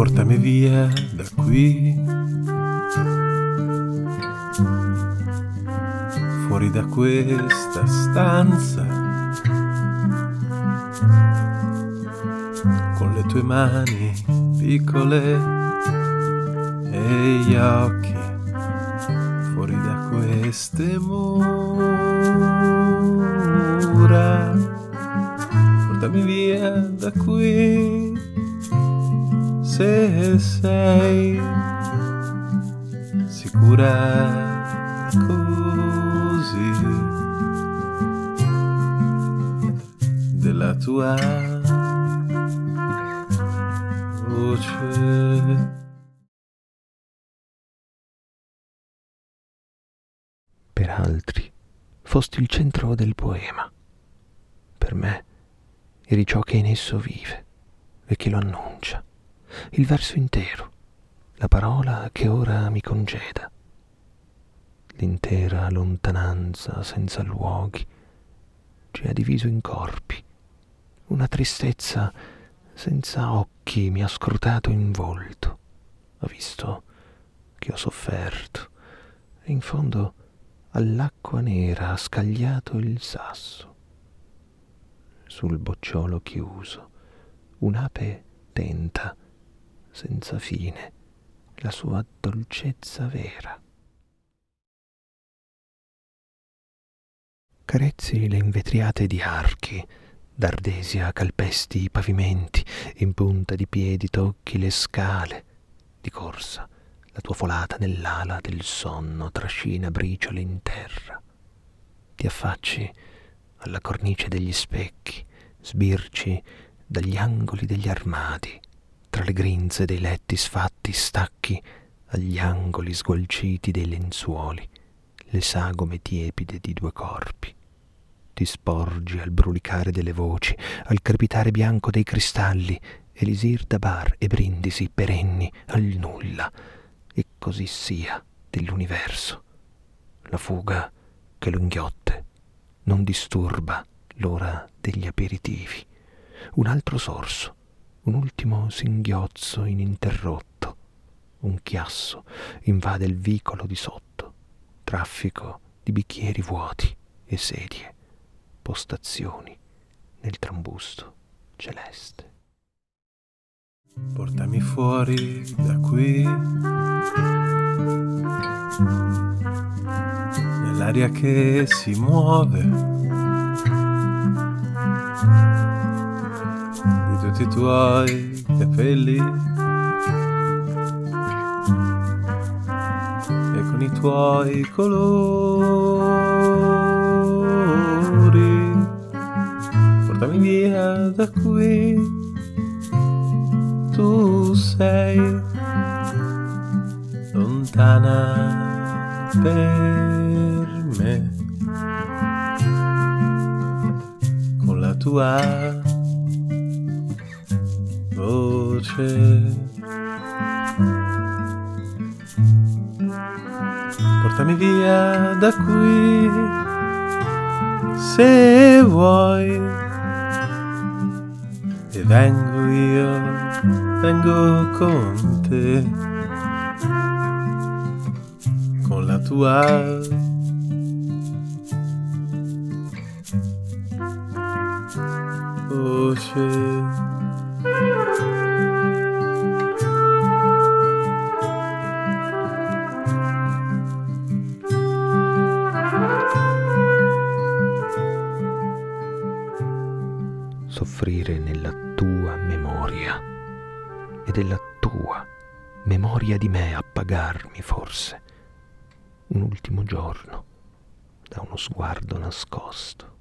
portami via da qui. Fuori da questa stanza. Con le tue mani piccole e gli occhi fuori da queste mura. Portami via da qui se sei sicura così della tua voce. Per altri fosti il centro del poema. Per me eri ciò che in esso vive e che lo annuncia il verso intero, la parola che ora mi congeda, l'intera lontananza senza luoghi ci ha diviso in corpi, una tristezza senza occhi mi ha scrutato in volto, ho visto che ho sofferto e in fondo all'acqua nera ha scagliato il sasso. Sul bocciolo chiuso un'ape tenta senza fine la sua dolcezza vera. Carezzi le invetriate di archi, d'ardesia calpesti i pavimenti, in punta di piedi tocchi le scale, di corsa la tua folata nell'ala del sonno trascina briciole in terra. Ti affacci alla cornice degli specchi, sbirci dagli angoli degli armadi, tra le grinze dei letti sfatti stacchi agli angoli sgualciti dei lenzuoli le sagome tiepide di due corpi. Ti sporgi al brulicare delle voci, al crepitare bianco dei cristalli, elisir da bar e brindisi perenni al nulla, e così sia dell'universo. La fuga che lo inghiotte non disturba l'ora degli aperitivi. Un altro sorso, un ultimo singhiozzo ininterrotto, un chiasso invade il vicolo di sotto, traffico di bicchieri vuoti e sedie, postazioni nel trambusto celeste. Portami fuori da qui, nell'aria che si muove tutti i tuoi capelli e con i tuoi colori portami via da qui. Tu sei lontana per me. Con la tua voce. Portami via da qui se vuoi. E vengo io, vengo con te. Con la tua voce. Soffrire nella tua memoria e della tua memoria di me appagarmi forse un ultimo giorno da uno sguardo nascosto.